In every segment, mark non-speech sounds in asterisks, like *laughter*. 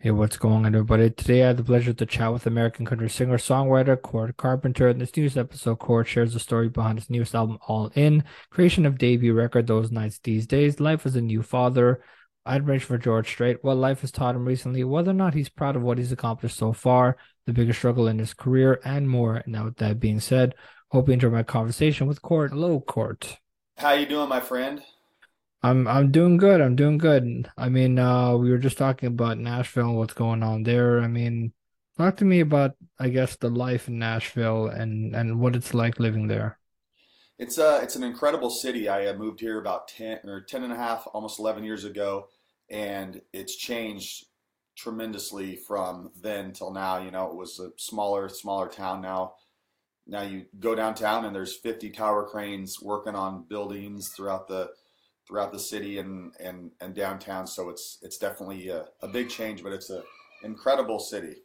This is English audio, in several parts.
Hey, what's going on, everybody? Today, I have the pleasure to chat with American country singer-songwriter Cort Carpenter. In this news episode, Cort shares the story behind his newest album, All In, creation of debut record, Those Nights These Days, life as a new father, admiration for George Strait, what life has taught him recently, whether or not he's proud of what he's accomplished so far, the biggest struggle in his career, and more. Now, with that being said, hope you enjoy my conversation with Cort. Hello, Cort. How you doing, my friend? I'm I'm doing good. I'm doing good. I mean, uh, we were just talking about Nashville and what's going on there. I mean, talk to me about, I guess, the life in Nashville and and what it's like living there. It's uh it's an incredible city. I uh, moved here about 10 or 10 and a half, almost 11 years ago, and it's changed tremendously from then till now. You know, it was a smaller, smaller town now. Now you go downtown and there's 50 tower cranes working on buildings throughout the throughout the city and and and downtown. So it's it's definitely a, a big change, but it's a incredible city.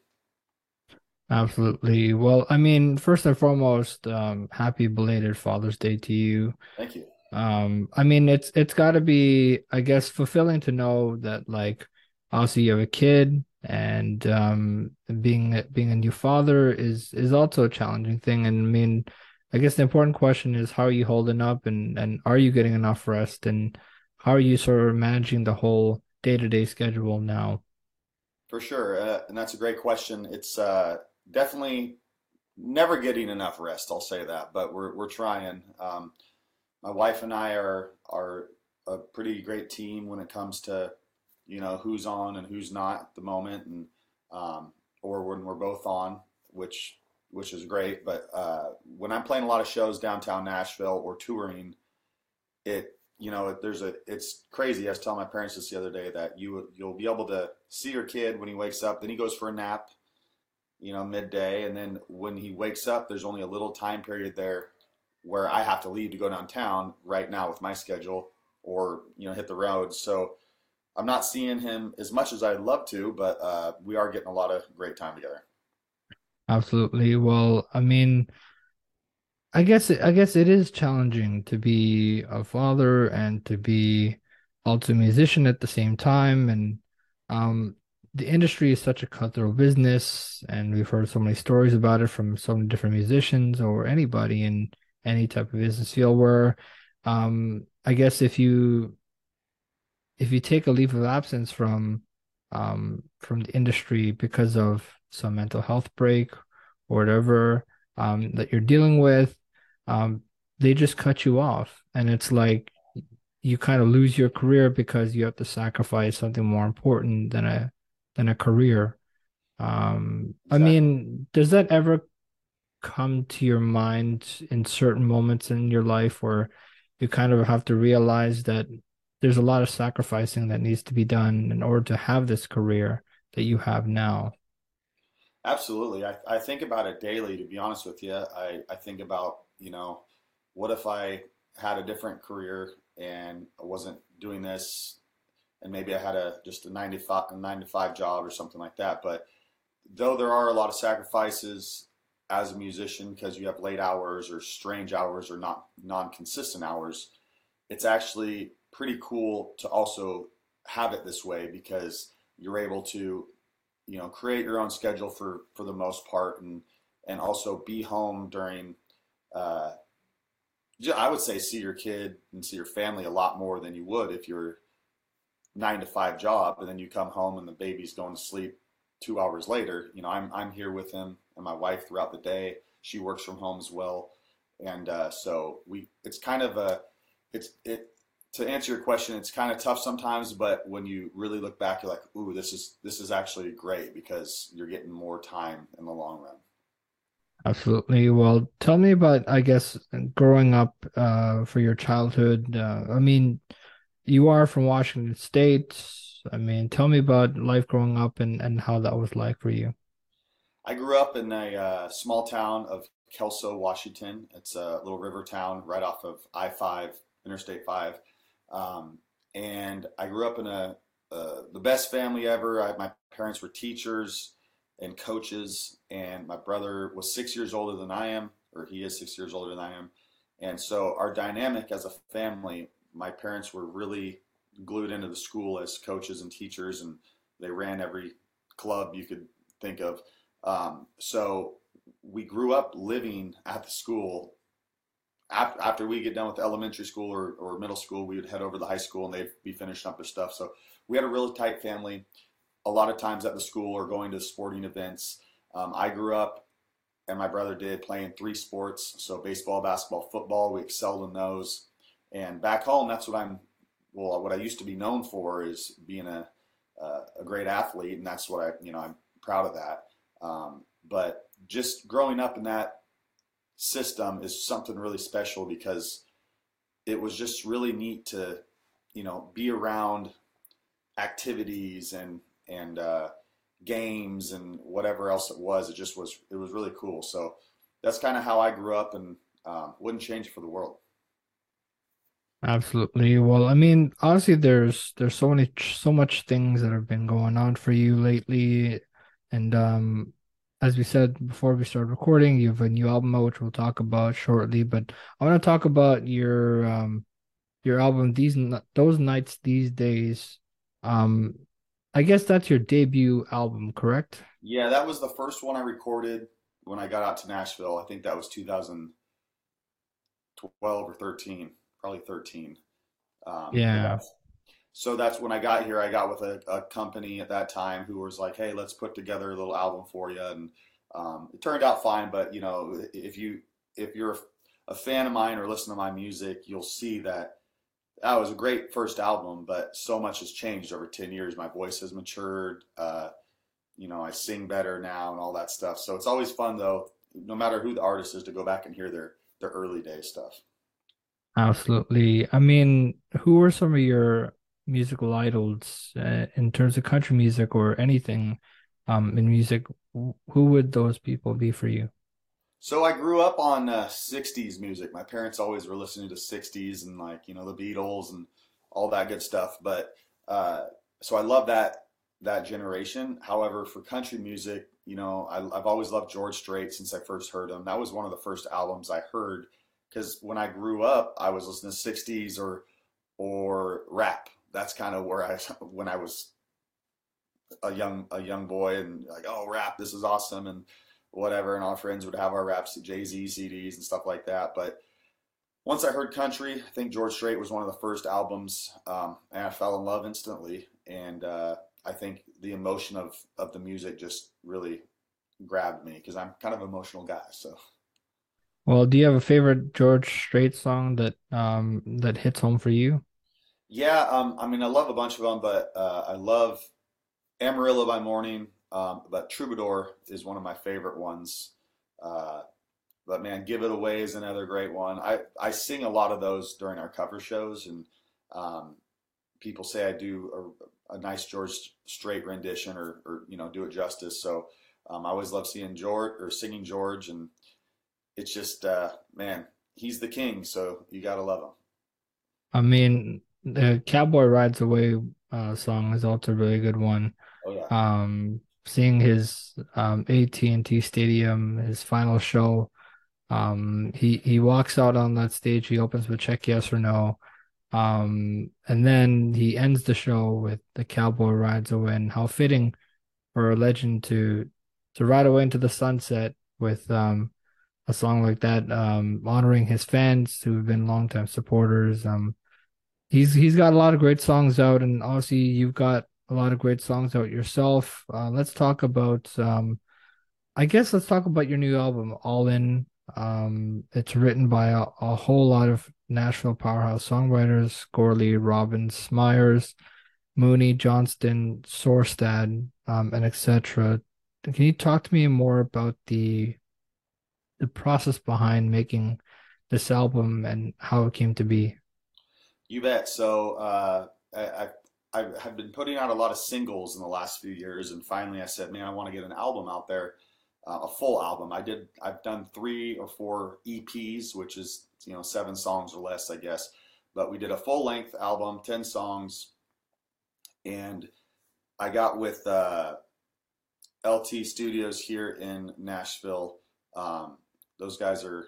Absolutely. Well, I mean, first and foremost, um, happy belated Father's Day to you. Thank you. Um, I mean, it's it's got to be, I guess, fulfilling to know that like also you have a kid and um being being a new father is is also a challenging thing. And I mean, I guess the important question is how are you holding up and and are you getting enough rest and how are you sort of managing the whole day-to-day schedule now? For sure, uh, and that's a great question. It's uh, definitely never getting enough rest. I'll say that, but we're we're trying. Um, my wife and I are are a pretty great team when it comes to you know who's on and who's not at the moment, and um, or when we're both on, which which is great. But uh, when I'm playing a lot of shows downtown Nashville or touring, it you know there's a it's crazy. I was telling my parents this the other day that you you'll be able to see your kid when he wakes up, then he goes for a nap, you know midday, and then when he wakes up, there's only a little time period there where I have to leave to go downtown right now with my schedule or you know hit the road. So I'm not seeing him as much as I'd love to, but uh, we are getting a lot of great time together. Absolutely. Well, I mean, I guess it, I guess it is challenging to be a father and to be also a musician at the same time. And um, the industry is such a cutthroat business, and we've heard so many stories about it from so many different musicians or anybody in any type of business field. Where, um, I guess if you if you take a leave of absence from um from the industry because of some mental health break or whatever um that you're dealing with um, they just cut you off. And it's like you kind of lose your career because you have to sacrifice something more important than a than a career. Um, exactly. I mean, does that ever come to your mind in certain moments in your life where you kind of have to realize that there's a lot of sacrificing that needs to be done in order to have this career that you have now? Absolutely. I, I think about it daily, to be honest with you. I, I think about you know, what if I had a different career and I wasn't doing this and maybe I had a just a nine to five, a nine to five job or something like that. But though there are a lot of sacrifices as a musician because you have late hours or strange hours or not non-consistent hours, it's actually pretty cool to also have it this way because you're able to, you know, create your own schedule for for the most part and and also be home during uh, I would say see your kid and see your family a lot more than you would if you're nine to five job and then you come home and the baby's going to sleep two hours later. You know, I'm I'm here with him and my wife throughout the day. She works from home as well, and uh, so we it's kind of a it's it to answer your question, it's kind of tough sometimes, but when you really look back, you're like, ooh, this is this is actually great because you're getting more time in the long run. Absolutely. Well, tell me about, I guess, growing up uh, for your childhood. Uh, I mean, you are from Washington State. I mean, tell me about life growing up and, and how that was like for you. I grew up in a uh, small town of Kelso, Washington. It's a little river town right off of I 5, Interstate 5. Um, and I grew up in a, the best family ever. I, my parents were teachers and coaches. And my brother was six years older than I am, or he is six years older than I am. And so our dynamic as a family, my parents were really glued into the school as coaches and teachers, and they ran every club you could think of. Um, so we grew up living at the school. After, after we get done with elementary school or, or middle school, we would head over to the high school and they'd be finishing up their stuff. So we had a really tight family. A lot of times at the school or going to sporting events. Um, I grew up, and my brother did, playing three sports. So baseball, basketball, football. We excelled in those. And back home, that's what I'm. Well, what I used to be known for is being a uh, a great athlete, and that's what I, you know, I'm proud of that. Um, but just growing up in that system is something really special because it was just really neat to, you know, be around activities and and uh, games and whatever else it was. It just was it was really cool. So that's kind of how I grew up, and um, wouldn't change for the world. Absolutely. Well, I mean, honestly, there's there's so many so much things that have been going on for you lately, and um, as we said before we started recording, you have a new album out, which we'll talk about shortly. But I want to talk about your um your album these those nights these days. Um, I guess that's your debut album, correct? Yeah, that was the first one I recorded when I got out to Nashville. I think that was 2012 or 13 probably 13. Um, yeah. So that's when I got here. I got with a, a, company at that time who was like, "Hey, let's put together a little album for you," and um, it turned out fine. But you know, if you if you're a fan of mine or listen to my music, you'll see that that was a great first album. But so much has changed over ten years. My voice has matured. Uh, you know, I sing better now and all that stuff. So it's always fun though, no matter who the artist is, to go back and hear their their early day stuff. Absolutely. I mean, who are some of your musical idols uh, in terms of country music or anything um, in music? Who would those people be for you? So I grew up on uh, 60s music. My parents always were listening to 60s and like, you know, the Beatles and all that good stuff. But uh, so I love that that generation. However, for country music, you know, I, I've always loved George Strait since I first heard him. That was one of the first albums I heard because when I grew up, I was listening to '60s or or rap. That's kind of where I when I was a young a young boy and like oh rap this is awesome and whatever and our friends would have our raps Jay Z CDs and stuff like that. But once I heard country, I think George Strait was one of the first albums, um, and I fell in love instantly. And uh, I think the emotion of of the music just really grabbed me because I'm kind of emotional guy. So. Well, do you have a favorite George Strait song that um that hits home for you? Yeah, um, I mean, I love a bunch of them, but uh, I love Amarillo by Morning. Um, but Troubadour is one of my favorite ones. Uh, but man, Give It Away is another great one. I, I sing a lot of those during our cover shows, and um, people say I do a, a, nice George Strait rendition or, or you know do it justice. So um, I always love seeing George or singing George, and it's just uh, man, he's the king, so you gotta love him. I mean, the Cowboy Rides Away uh, song is also a really good one. Oh yeah. Um, seeing his um AT&T Stadium, his final show, um, he he walks out on that stage. He opens with check yes or no, um, and then he ends the show with the Cowboy Rides Away. And how fitting for a legend to to ride away into the sunset with um a song like that, um, honoring his fans who have been longtime supporters. Um, he's he's got a lot of great songs out, and obviously you've got a lot of great songs out yourself. Uh, let's talk about, um, I guess let's talk about your new album, All In. Um, it's written by a, a whole lot of Nashville powerhouse songwriters: Gorley, Robbins, Myers, Mooney, Johnston, Sorstad, um, and etc. Can you talk to me more about the the process behind making this album and how it came to be? You bet. So uh, I, I have been putting out a lot of singles in the last few years, and finally I said, man, I want to get an album out there, uh, a full album. I did. I've done three or four EPs, which is you know seven songs or less, I guess. But we did a full length album, ten songs, and I got with uh, LT Studios here in Nashville. Um, those guys are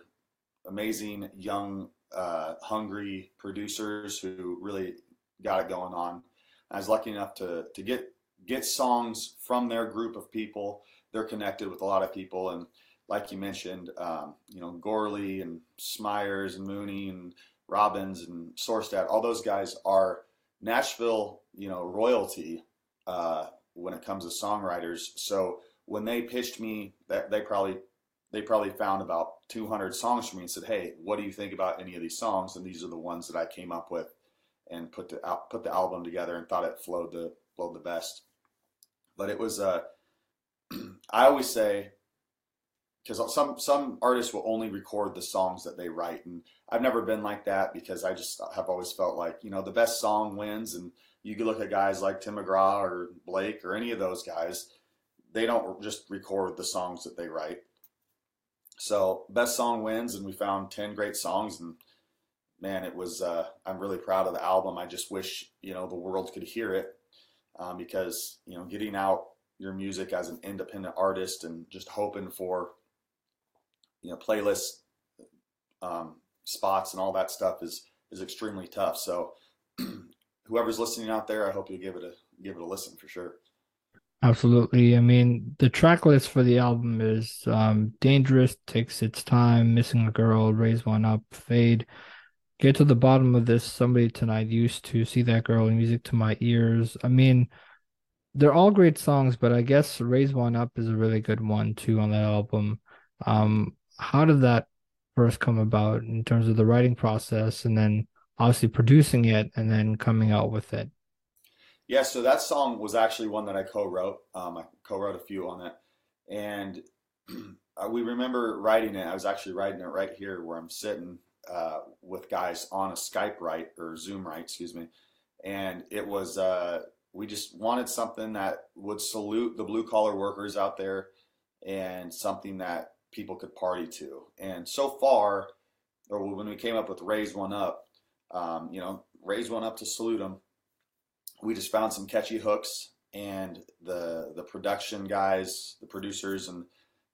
amazing, young, uh, hungry producers who really got it going on. I was lucky enough to to get get songs from their group of people. They're connected with a lot of people, and like you mentioned, um, you know, Gorley and Smyers and Mooney and Robbins and Sorstad, all those guys are Nashville, you know, royalty uh, when it comes to songwriters. So when they pitched me, that they probably they probably found about 200 songs for me and said, "Hey, what do you think about any of these songs?" And these are the ones that I came up with and put the put the album together and thought it flowed the flowed the best. But it was uh, *clears throat* I always say because some some artists will only record the songs that they write and i've never been like that because i just have always felt like you know the best song wins and you can look at guys like tim mcgraw or blake or any of those guys they don't just record the songs that they write so best song wins and we found 10 great songs and man it was uh, i'm really proud of the album i just wish you know the world could hear it um, because you know getting out your music as an independent artist and just hoping for you know playlist um, spots and all that stuff is is extremely tough. So *clears throat* whoever's listening out there, I hope you give it a give it a listen for sure. Absolutely. I mean, the track list for the album is um, Dangerous, Takes Its Time, Missing a Girl, Raise One Up, Fade. Get to the bottom of this. Somebody tonight used to see that girl music to my ears. I mean, they're all great songs, but I guess Raise One Up is a really good one too on that album. Um, how did that first come about in terms of the writing process and then obviously producing it and then coming out with it? Yeah, so that song was actually one that I co-wrote. Um, I co-wrote a few on it, and *clears throat* we remember writing it. I was actually writing it right here where I'm sitting uh, with guys on a Skype write or Zoom write, excuse me. And it was uh, we just wanted something that would salute the blue collar workers out there, and something that people could party to. And so far, or when we came up with raise one up, um, you know, raise one up to salute them. We just found some catchy hooks, and the the production guys, the producers, and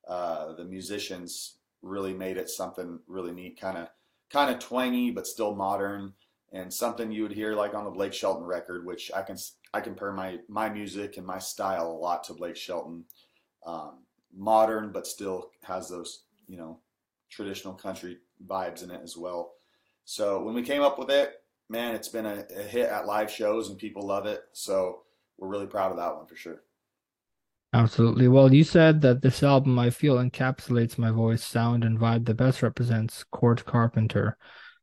uh, the musicians really made it something really neat, kind of kind of twangy but still modern, and something you would hear like on the Blake Shelton record, which I can I compare my my music and my style a lot to Blake Shelton. Um, modern, but still has those, you know, traditional country vibes in it as well. So when we came up with it, man, it's been a, a hit at live shows and people love it. So we're really proud of that one for sure. Absolutely. Well, you said that this album, I feel, encapsulates my voice, sound, and vibe that best represents Cort Carpenter.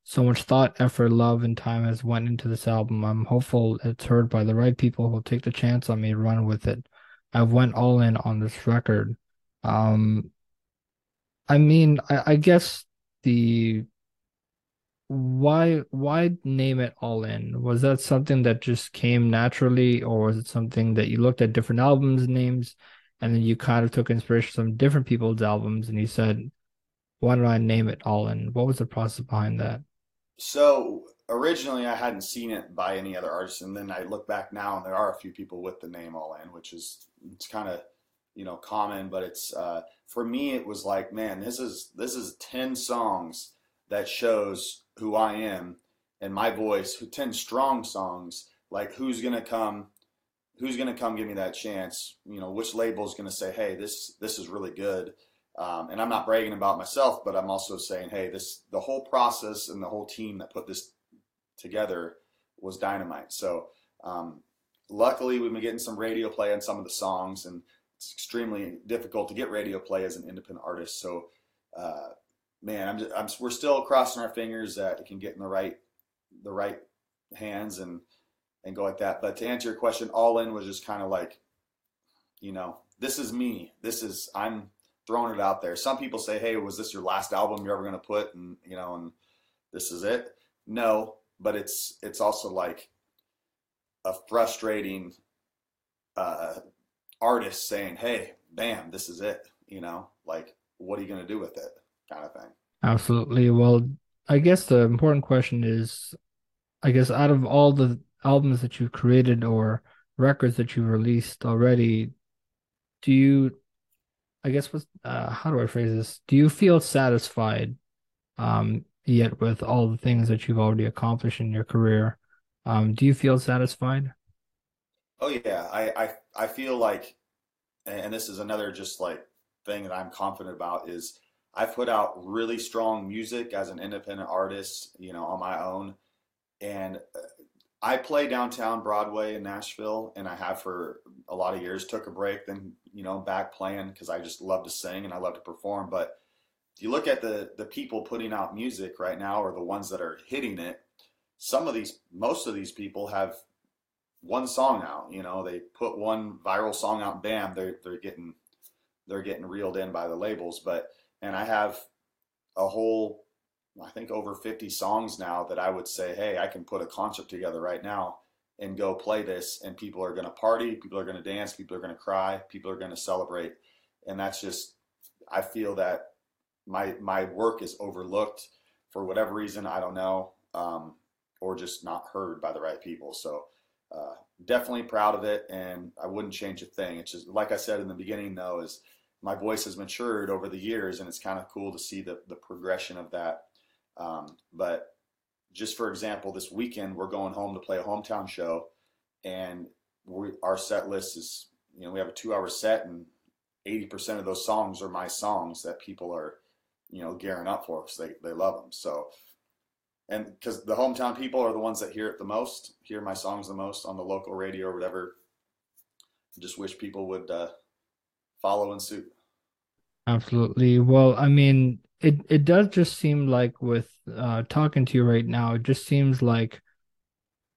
So much thought, effort, love, and time has went into this album. I'm hopeful it's heard by the right people who'll take the chance on me run with it. I've went all in on this record. Um, I mean, I, I guess the why why name it all in? Was that something that just came naturally, or was it something that you looked at different albums names and then you kind of took inspiration from different people's albums and you said, why don't I name it all in? What was the process behind that? So originally I hadn't seen it by any other artists, and then I look back now and there are a few people with the name all in, which is it's kind of you know common but it's uh, for me it was like man this is this is 10 songs that shows who i am and my voice who 10 strong songs like who's gonna come who's gonna come give me that chance? You know which label is gonna say hey this this is really good. Um, and i'm not bragging about myself but i'm also saying hey this the whole process and the whole team that put this together was dynamite. So um, luckily we've been getting some radio play on some of the songs and it's extremely difficult to get radio play as an independent artist. So, uh, man, I'm, just, I'm we're still crossing our fingers that it can get in the right the right hands and and go like that. But to answer your question, all in was just kind of like, you know, this is me. This is I'm throwing it out there. Some people say, "Hey, was this your last album you're ever going to put?" And you know, and this is it. No, but it's it's also like a frustrating uh, artists saying, "Hey, bam, this is it," you know, like what are you going to do with it, kind of thing. Absolutely. Well, I guess the important question is, I guess out of all the albums that you've created or records that you've released already, do you, I guess, what's uh, how do I phrase this? Do you feel satisfied, um, yet with all the things that you've already accomplished in your career? Um, do you feel satisfied? Oh yeah, I I I feel like, and this is another just like thing that I'm confident about is I've put out really strong music as an independent artist, you know, on my own, and uh, I play downtown Broadway in Nashville, and I have for a lot of years. Took a break, then you know, back playing because I just love to sing and I love to perform. But if you look at the the people putting out music right now, or the ones that are hitting it, some of these, most of these people have one song out. You know, they put one viral song out, bam, they're they're getting they're getting reeled in by the labels. But and I have a whole, I think over 50 songs now that I would say, hey, I can put a concert together right now and go play this, and people are going to party, people are going to dance, people are going to cry, people are going to celebrate, and that's just I feel that my my work is overlooked for whatever reason I don't know, um, or just not heard by the right people. So uh, definitely proud of it, and I wouldn't change a thing. It's just like I said in the beginning, though, is my voice has matured over the years, and it's kind of cool to see the the progression of that. Um, but just for example, this weekend we're going home to play a hometown show, and we, our set list is you know we have a two hour set, and eighty percent of those songs are my songs that people are you know gearing up for because they they love them. So and because the hometown people are the ones that hear it the most, hear my songs the most on the local radio or whatever. I just wish people would uh, follow in suit. Absolutely. Well, I mean, it it does just seem like with uh talking to you right now, it just seems like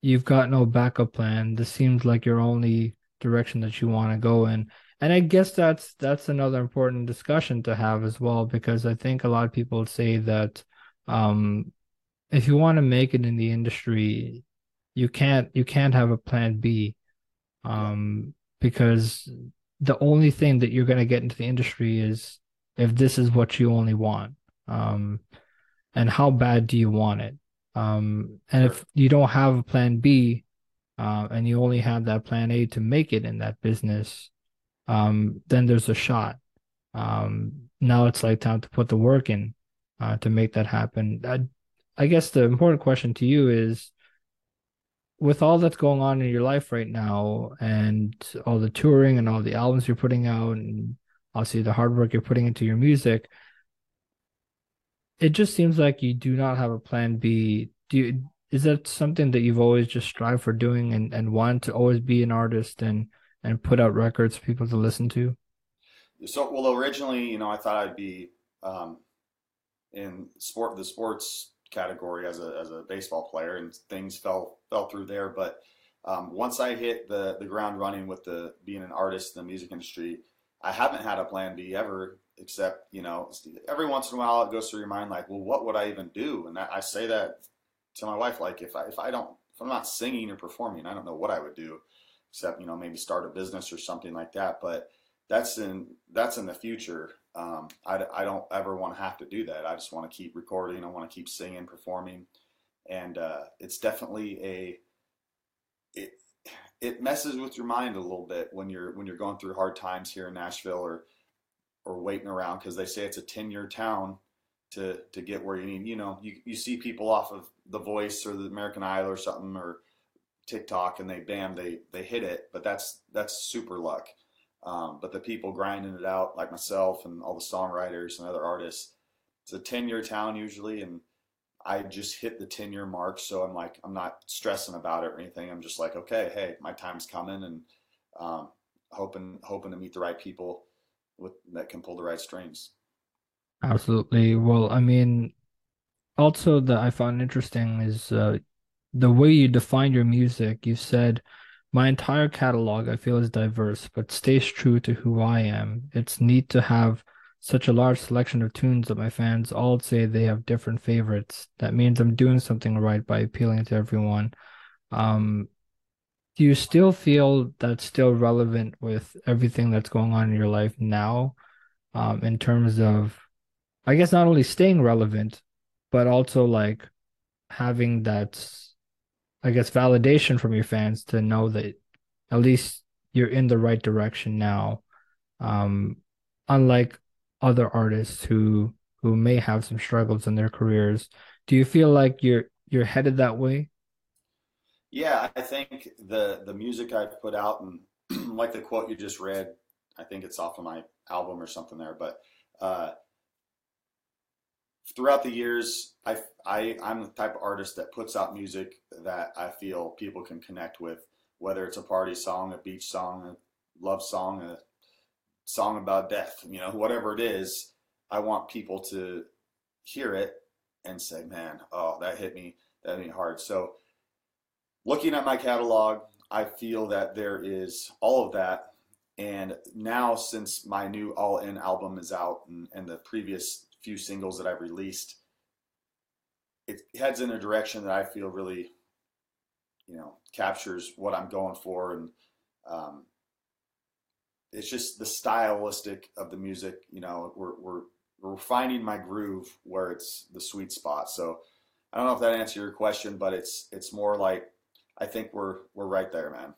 you've got no backup plan. This seems like your only direction that you want to go in. And I guess that's that's another important discussion to have as well, because I think a lot of people say that um if you want to make it in the industry, you can't you can't have a plan B. Um because the only thing that you're going to get into the industry is if this is what you only want. Um and how bad do you want it? Um, and Sure. if you don't have a plan B, uh, and you only have that plan A to make it in that business, um, then there's a shot. Um, now it's like time to put the work in, uh, to make that happen. I, I guess the important question to you is, with all that's going on in your life right now, and all the touring and all the albums you're putting out, and obviously the hard work you're putting into your music, it just seems like you do not have a plan B. Do you, is that something that you've always just strived for doing and, and want to always be an artist and and put out records for people to listen to? So well, originally, you know, I thought I'd be um, in sport the sports category as a as a baseball player, and things fell fell through there. But um, once I hit the the ground running with the being an artist in the music industry, I haven't had a plan B ever. Except you know, every once in a while it goes through your mind like, well, what would I even do? And I, I say that to my wife, like if I if I don't if I'm not singing or performing, I don't know what I would do, except you know maybe start a business or something like that. But that's in that's in the future. Um, I, I don't ever want to have to do that. I just want to keep recording. I want to keep singing, performing, and uh, it's definitely a it it messes with your mind a little bit when you're when you're going through hard times here in Nashville or or waiting around because they say it's a 10 year town to to get where you need you know you, you see people off of the voice or the american idol or something or tiktok and they bam they they hit it but that's that's super luck um, but the people grinding it out like myself and all the songwriters and other artists it's a 10 year town usually and i just hit the 10 year mark so i'm like i'm not stressing about it or anything i'm just like okay hey my time's coming and um, hoping hoping to meet the right people with that can pull the right strings Absolutely. Well, I mean, also that I found interesting is uh, the way you define your music. You said my entire catalog I feel is diverse, but stays true to who I am. It's neat to have such a large selection of tunes that my fans all say they have different favorites. That means I'm doing something right by appealing to everyone. Um, do you still feel that's still relevant with everything that's going on in your life now, um, in terms of, I guess not only staying relevant, but also like having that, I guess, validation from your fans to know that at least you're in the right direction now. Um, unlike other artists who who may have some struggles in their careers, do you feel like you're you're headed that way? Yeah, I think the the music I've put out and *clears throat* like the quote you just read, I think it's off of my album or something there, but uh, throughout the years, I, I I'm the type of artist that puts out music that I feel people can connect with, whether it's a party song, a beach song, a love song, a song about death, you know, whatever it is. I want people to hear it and say, "Man, oh, that hit me, that hit me hard." So, looking at my catalog, I feel that there is all of that. And now, since my new All In album is out and, and the previous few singles that I've released, it heads in a direction that I feel really, you know, captures what I'm going for, and um, it's just the stylistic of the music. You know, we're we're we're finding my groove where it's the sweet spot. So I don't know if that answers your question, but it's it's more like I think we're we're right there, man.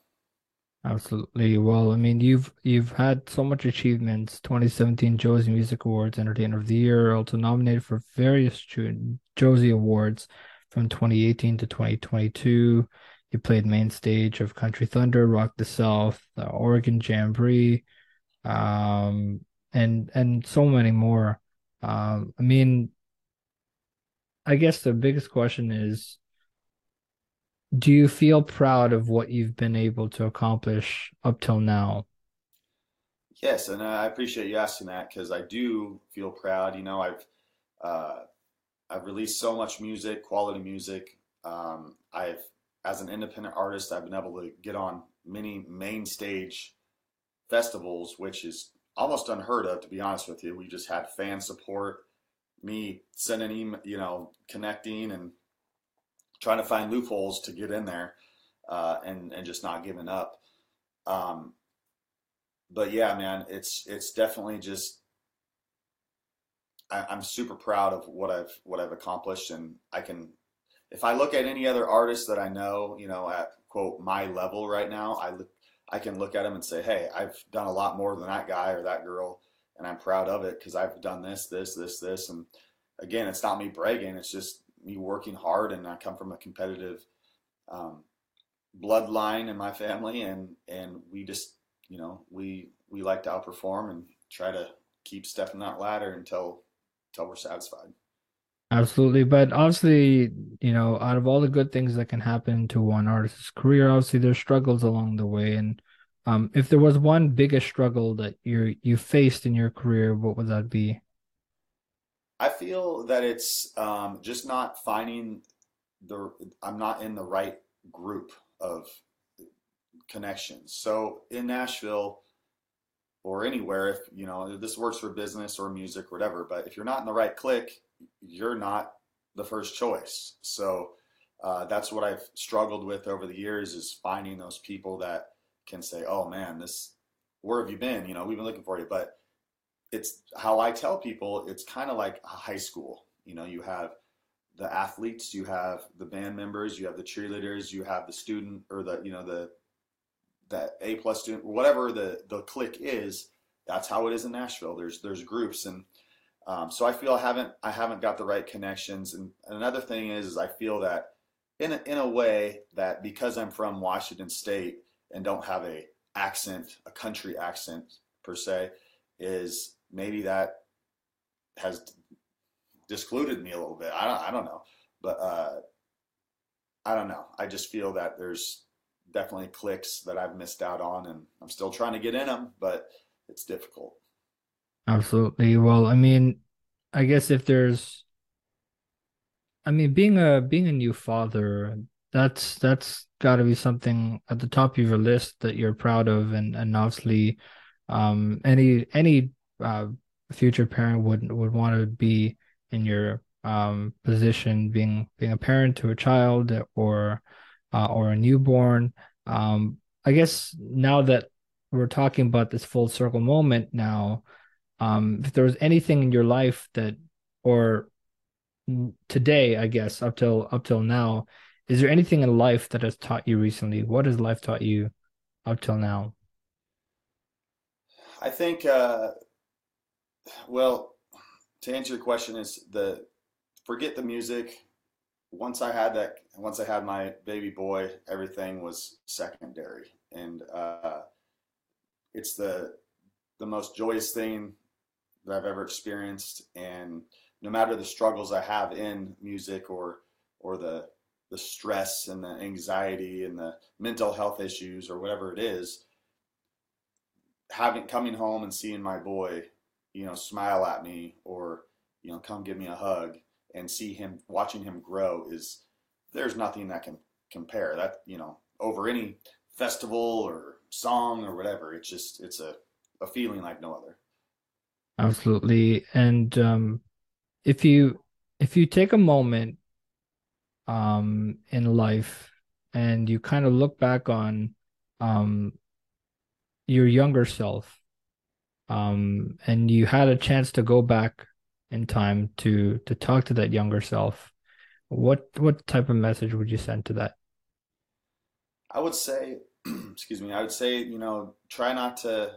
Absolutely. Well, I mean, you've you've had so much achievements. 2017 Josie Music Awards, Entertainer of the Year, also nominated for various Josie Awards from 2018 to 2022. You played main stage of Country Thunder, Rock the South, the Oregon Jamboree, um, and and so many more. Um, I mean, I guess the biggest question is do you feel proud of what you've been able to accomplish up till now? Yes, and I appreciate you asking that because I do feel proud. You know, I've uh, I've released so much music, quality music. Um, I've, as an independent artist, I've been able to get on many main stage festivals, which is almost unheard of, to be honest with you. We just had fan support, me sending email, you know, connecting and trying to find loopholes to get in there uh, and and just not giving up. Um, but yeah, man, it's it's definitely just I, I'm super proud of what I've what I've accomplished, and I can if I look at any other artists that I know, you know, at quote my level right now, I look I can look at them and say, hey, I've done a lot more than that guy or that girl, and I'm proud of it because I've done this, this, this, this, and again, it's not me bragging. It's just me working hard, and I come from a competitive um, bloodline in my family, and and we just you know we we like to outperform and try to keep stepping that ladder until until we're satisfied. Absolutely, but obviously, you know, out of all the good things that can happen to one artist's career, obviously there's struggles along the way. And um, if there was one biggest struggle that you you faced in your career, what would that be? I feel that it's um, just not finding the. I'm not in the right group of connections. So in Nashville or anywhere, if you know this works for business or music or whatever, but if you're not in the right click, you're not the first choice. So uh, that's what I've struggled with over the years is finding those people that can say, "Oh man, this where have you been? You know, we've been looking for you." But it's how I tell people it's kind of like high school. You know, you have the athletes, you have the band members, you have the cheerleaders, you have the student or the you know the that A plus student, whatever the the clique is. That's how it is in Nashville. There's there's groups and um, so I feel I haven't I haven't got the right connections. And another thing is, is I feel that in a, in a way that because I'm from Washington State and don't have a accent, a country accent per se, is maybe that has discluded me a little bit. I don't, I don't know, but uh, I don't know. I just feel that there's definitely clicks that I've missed out on, and I'm still trying to get in them, but it's difficult. Absolutely. Well, I mean, I guess if there's, I mean, being a being a new father, that's that's got to be something at the top of your list that you're proud of, and and obviously, um, any any uh, future parent would would want to be in your um, position, being being a parent to a child or uh, or a newborn. Um, I guess now that we're talking about this full circle moment now, um, if there was anything in your life that or today, I guess up till up till now, is there anything in life that has taught you recently? What has life taught you up till now? I think uh, well, to answer your question, is the forget the music. once I had that, once I had my baby boy, everything was secondary, and uh, it's the the most joyous thing that I've ever experienced. And no matter the struggles I have in music or or the the stress and the anxiety and the mental health issues or whatever it is, having coming home and seeing my boy, you know, smile at me or you know come give me a hug and see him watching him grow is there's nothing that can compare. That you know over any festival or song or whatever it's just it's a, a feeling like no other. Absolutely. And um if you if you take a moment um in life and you kind of look back on um your younger self um and you had a chance to go back in time to to talk to that younger self, what what type of message would you send to that? I would say, *clears throat* excuse me, I would say, you know, try not to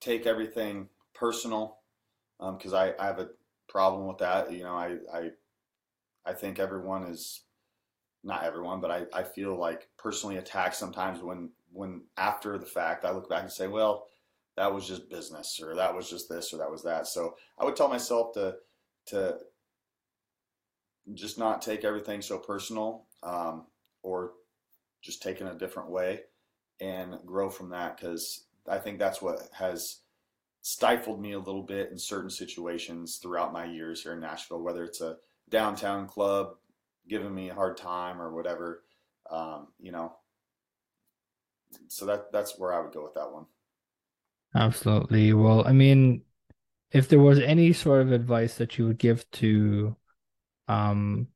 take everything personal, um, because um, I, I have a problem with that. You know, I, I, I think everyone is, not everyone, but I, I feel like personally attacked sometimes when, when after the fact, I look back and say, well, that was just business or that was just this or that was that. So I would tell myself to, to just not take everything so personal um, or just take it in a different way and grow from that because I think that's what has stifled me a little bit in certain situations throughout my years here in Nashville, whether it's a downtown club giving me a hard time or whatever, um, you know. So that that's where I would go with that one. Absolutely. Well, I mean, if there was any sort of advice that you would give to um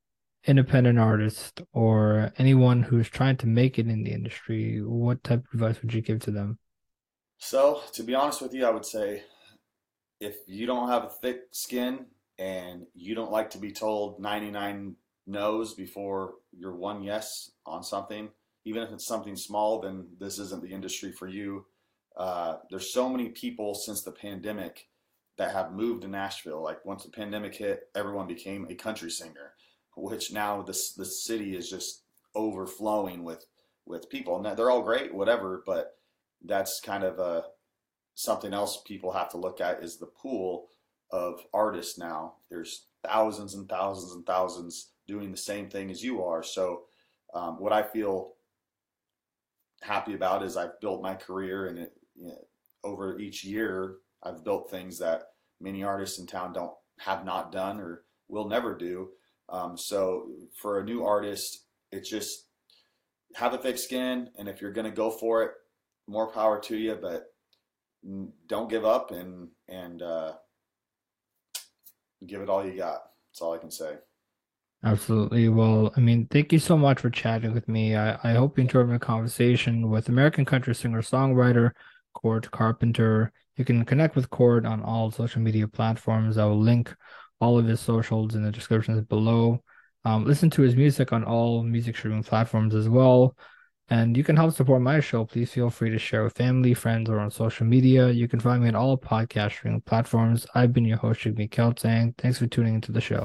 independent artists or anyone who's trying to make it in the industry, what type of advice would you give to them? So, to be honest with you, I would say if you don't have a thick skin and you don't like to be told 99 no's before your one yes on something, even if it's something small, then this isn't the industry for you. Uh, there's so many people since the pandemic that have moved to Nashville. Like once the pandemic hit, everyone became a country singer, which now this the city is just overflowing with with people. And they're all great, whatever, but that's kind of a something else people have to look at is the pool of artists now. There's thousands and thousands and thousands doing the same thing as you are. So um, what I feel happy about is I've built my career and it you know, over each year I've built things that many artists in town don't have not done or will never do. Um, so for a new artist, it's just have a thick skin, and if you're going to go for it, more power to you. But don't give up and and uh, give it all you got. That's all I can say. Absolutely. Well, I mean, thank you so much for chatting with me. I, I hope you enjoyed my conversation with American country singer songwriter Cort Carpenter. You can connect with Cort on all social media platforms. I will link all of his socials in the descriptions below. Um, listen to his music on all music streaming platforms as well. And you can help support my show. Please feel free to share with family, friends, or on social media. You can find me on all podcast streaming platforms. I've been your host, Jigme Kelsang. Thanks for tuning into the show.